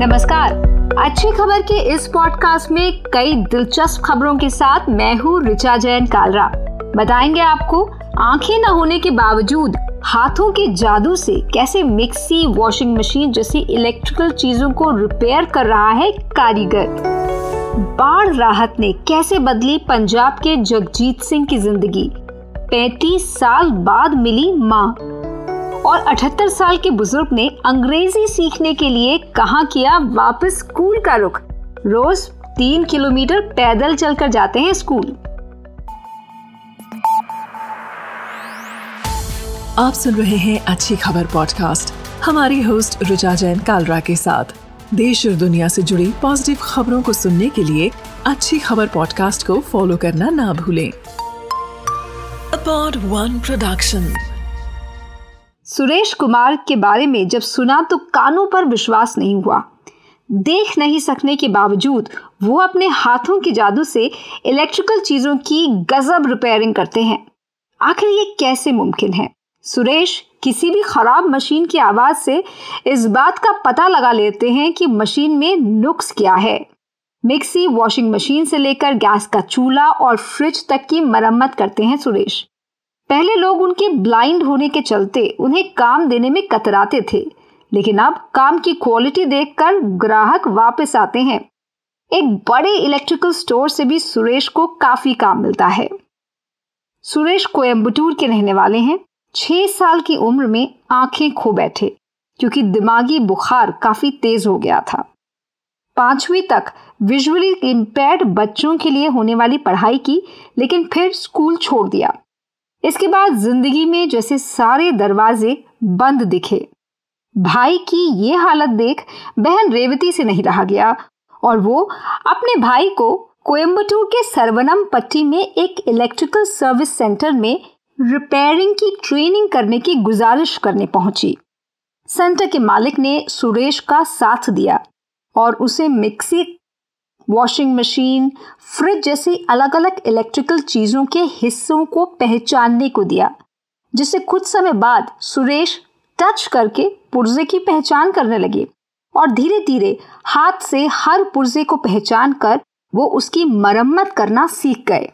नमस्कार। अच्छी खबर के इस पॉडकास्ट में कई दिलचस्प खबरों के साथ मैं हूँ रिचा जैन कालरा। बताएँगे आपको, आँखें न होने के बावजूद हाथों के जादू से कैसे मिक्सी वॉशिंग मशीन जैसी इलेक्ट्रिकल चीज़ों को रिपेयर कर रहा है कारीगर। बाढ़ राहत ने कैसे बदली पंजाब के जगजीत सिंह की ज़िंदगी? 35 साल बाद मिली माँ। और 78 साल के बुज़ुर्ग ने अंग्रेज़ी सीखने के लिए कहा किया वापस स्कूल का रुख। रोज तीन किलोमीटर पैदल चलकर जाते हैं स्कूल। आप सुन रहे हैं अच्छी खबर पॉडकास्ट। हमारी होस्ट रुचा जैन कालरा के साथ। देश और दुनिया से जुड़ी पॉजिटिव खबरों को सुनने के लिए अच्छी खबर पॉडकास्ट को फॉलो करना ना भूलें। अपॉड वन प्रोडक्शन। सुरेश कुमार के बारे में जब सुना तो कानों पर विश्वास नहीं हुआ। देख नहीं सकने के बावजूद वो अपने हाथों के जादू से इलेक्ट्रिकल चीज़ों की गजब रिपेयरिंग करते हैं। आखिर ये कैसे मुमकिन है? सुरेश किसी भी खराब मशीन की आवाज़ से इस बात का पता लगा लेते हैं कि मशीन में नुक्स क्या है। मिक्सी वॉशिंग मशीन से लेकर गैस का चूल्हा और फ्रिज तक की मरम्मत करते हैं सुरेश। पहले लोग उनके ब्लाइंड होने के चलते उन्हें काम देने में कतराते थे, लेकिन अब काम की क्वालिटी देखकर ग्राहक वापस आते हैं। एक बड़े इलेक्ट्रिकल स्टोर से भी सुरेश को काफ़ी काम मिलता है। सुरेश कोयम्बटूर के रहने वाले हैं। छह साल की उम्र में आँखें खो बैठे, क्योंकि दिमागी बुखार काफ़ी तेज हो गया था। पांचवी तक विजुअली इम्पेयर्ड बच्चों के लिए होने वाली पढ़ाई की, लेकिन फिर स्कूल छोड़ दिया। इसके बाद ज़िंदगी में जैसे सारे दरवाजे बंद दिखे। भाई की ये हालत देख बहन रेवती से नहीं रहा गया और वो अपने भाई को कोयम्बटूर के सरवनम पट्टी में एक इलेक्ट्रिकल सर्विस सेंटर में रिपेयरिंग की ट्रेनिंग करने की गुजारिश करने पहुँची। सेंटर के मालिक ने सुरेश का साथ दिया और उसे मिक्सी वॉशिंग मशीन फ्रिज जैसी अलग अलग इलेक्ट्रिकल चीज़ों के हिस्सों को पहचानने को दिया जिससे कुछ समय बाद सुरेश टच करके पुर्जे की पहचान करने लगे और धीरे धीरे हाथ से हर पुर्जे को पहचान कर वो उसकी मरम्मत करना सीख गए।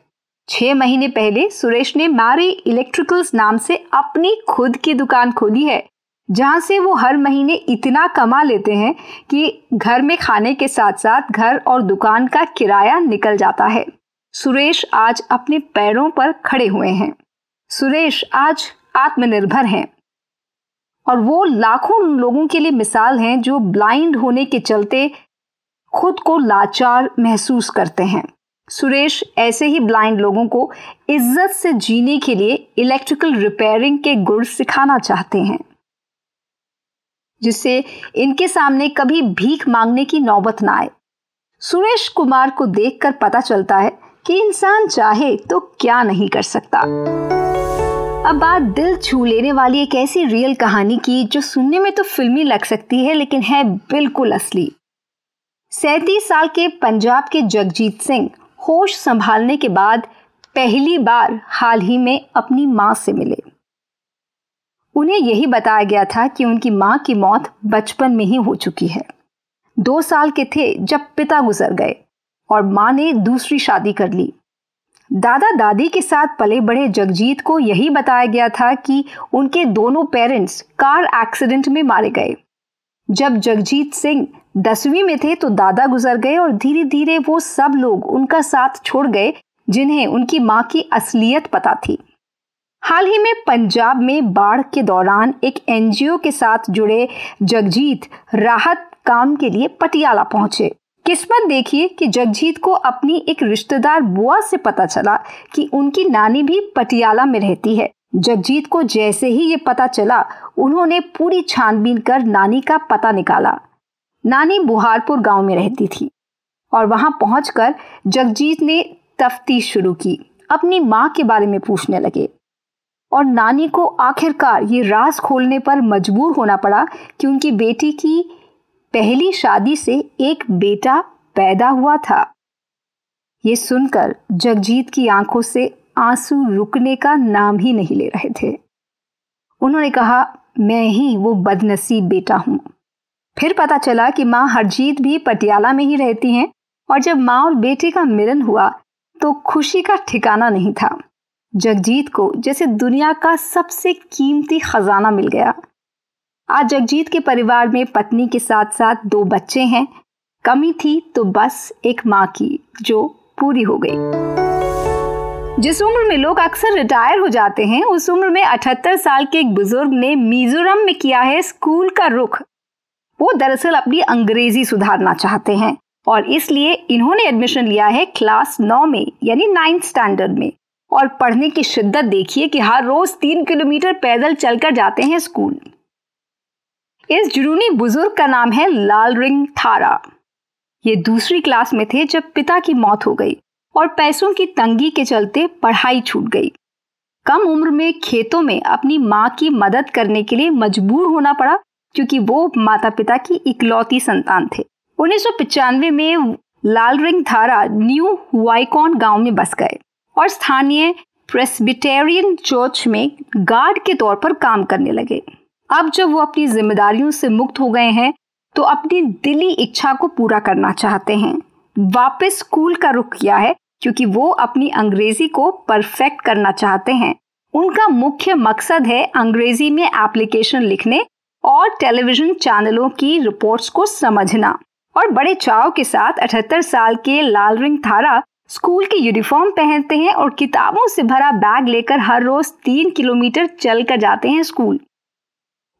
छह महीने पहले सुरेश ने मारे इलेक्ट्रिकल्स नाम से अपनी खुद की दुकान खोली है। जहाँ से वो हर महीने इतना कमा लेते हैं कि घर में खाने के साथ साथ घर और दुकान का किराया निकल जाता है। सुरेश आज अपने पैरों पर खड़े हुए हैं। सुरेश आज आत्मनिर्भर हैं। और वो लाखों लोगों के लिए मिसाल हैं जो ब्लाइंड होने के चलते खुद को लाचार महसूस करते हैं। सुरेश ऐसे ही ब्लाइंड लोगों को इज़्ज़त से जीने के लिए इलेक्ट्रिकल रिपेयरिंग के गुण सिखाना चाहते हैं। जिससे इनके सामने कभी भीख मांगने की नौबत ना आए। सुरेश कुमार को देखकर पता चलता है कि इंसान चाहे तो क्या नहीं कर सकता। अब बात दिल छू लेने वाली एक ऐसी रियल कहानी की, जो सुनने में तो फिल्मी लग सकती है, लेकिन है बिल्कुल असली। सैतीस साल के पंजाब के जगजीत सिंह होश संभालने के बाद पहली बार हाल ही में अपनी माँ से मिले। उन्हें यही बताया गया था कि उनकी माँ की मौत बचपन में ही हो चुकी है। दो साल के थे जब पिता गुजर गए और माँ ने दूसरी शादी कर ली। दादा दादी के साथ पले बड़े जगजीत को यही बताया गया था कि उनके दोनों पेरेंट्स कार एक्सीडेंट में मारे गए। जब जगजीत सिंह दसवीं में थे तो दादा गुजर गए और धीरे धीरे वो सब लोग उनका साथ छोड़ गए जिन्हें उनकी माँ की असलियत पता थी। हाल ही में पंजाब में बाढ़ के दौरान एक एनजीओ के साथ जुड़े जगजीत राहत काम के लिए पटियाला पहुँचे। किस्मत देखिए कि जगजीत को अपनी एक रिश्तेदार बुआ से पता चला कि उनकी नानी भी पटियाला में रहती है। जगजीत को जैसे ही ये पता चला, उन्होंने पूरी छानबीन कर नानी का पता निकाला। नानी बुहारपुर गाँव में रहती थी और वहाँ पहुंचकर जगजीत ने तफ्तीश शुरू की, अपनी माँ के बारे में पूछने लगे। और नानी को आखिरकार ये राज खोलने पर मजबूर होना पड़ा कि उनकी बेटी की पहली शादी से एक बेटा पैदा हुआ था। ये सुनकर जगजीत की आँखों से आँसू रुकने का नाम ही नहीं ले रहे थे। उन्होंने कहा, मैं ही वो बदनसीब बेटा हूँ। फिर पता चला कि माँ हरजीत भी पटियाला में ही रहती हैं और जब माँ और बेटे का मिलन हुआ तो खुशी का ठिकाना नहीं था। जगजीत को, जैसे दुनिया का सबसे कीमती खजाना मिल गया। आज जगजीत के परिवार में पत्नी के साथ साथ दो बच्चे हैं। कमी थी तो बस एक माँ की, जो पूरी हो गई। जिस उम्र में लोग अक्सर रिटायर हो जाते हैं, उस उम्र में 78 साल के एक बुज़ुर्ग ने मिजोरम में किया है स्कूल का रुख। वो दरअसल अपनी अंग्रेज़ी सुधारना चाहते हैं, और इसलिए इन्होंने एडमिशन लिया है क्लास नौ में, यानी नाइन्थ स्टैंडर्ड में। और पढ़ने की शिद्दत देखिए कि हर रोज तीन किलोमीटर पैदल चलकर जाते हैं स्कूल। इस जुनूनी बुज़ुर्ग का नाम है लाल रिंग थारा। ये दूसरी क्लास में थे जब पिता की मौत हो गई और पैसों की तंगी के चलते पढ़ाई छूट गई। कम उम्र में खेतों में अपनी माँ की मदद करने के लिए मजबूर होना पड़ा क्योंकि वो माता पिता की इकलौती संतान थे। उन्नीस में लाल रिंग थारा न्यू वाइकॉन गाँव में बस गए। और स्थानीय प्रेस्बिटेरियन चर्च में गार्ड के तौर पर काम करने लगे। अब जब वो अपनी जिम्मेदारियों से मुक्त हो गए हैं तो अपनी दिली इच्छा को पूरा करना चाहते हैं। वापस स्कूल का रुख किया है, क्योंकि वो अपनी अंग्रेज़ी को परफेक्ट करना चाहते हैं। उनका मुख्य मकसद है अंग्रेज़ी में एप्लीकेशन लिखने और टेलीविज़न चैनलों की रिपोर्ट्स को समझना। और बड़े चाव के साथ 78 साल के लाल रिंग थारा स्कूल की यूनिफॉर्म पहनते हैं और किताबों से भरा बैग लेकर हर रोज तीन किलोमीटर चल कर जाते हैं स्कूल।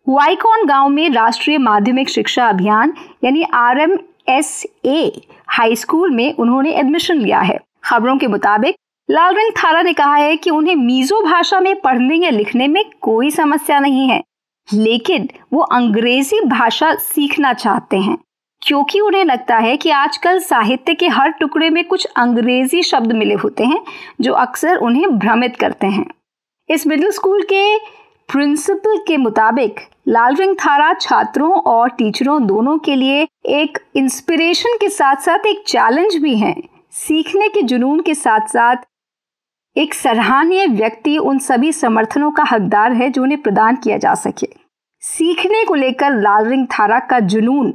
वाइकॉन गाँव में राष्ट्रीय माध्यमिक शिक्षा अभियान, यानी R M S A high school में उन्होंने एडमिशन लिया है। खबरों के मुताबिक, लालरंग थारा ने कहा है कि उन्हें मीजो भाषा में पढ़ने या लिखने में कोई समस्या नहीं है, लेकिन वो अंग्रेज़ी भाषा सीखना चाहते हैं। क्योंकि उन्हें लगता है कि आजकल साहित्य के हर टुकड़े में कुछ अंग्रेज़ी शब्द मिले होते हैं, जो अक्सर उन्हें भ्रमित करते हैं। इस मिडिल स्कूल के प्रिंसिपल के मुताबिक लाल रंग थारा छात्रों और टीचरों दोनों के लिए एक इंस्पिरेशन के साथ साथ एक चैलेंज भी है। सीखने के जुनून के साथ साथ एक सराहनीय व्यक्ति उन सभी समर्थनों का हकदार है, जो उन्हें प्रदान किया जा सके। सीखने को लेकर लाल रिंग थारा का जुनून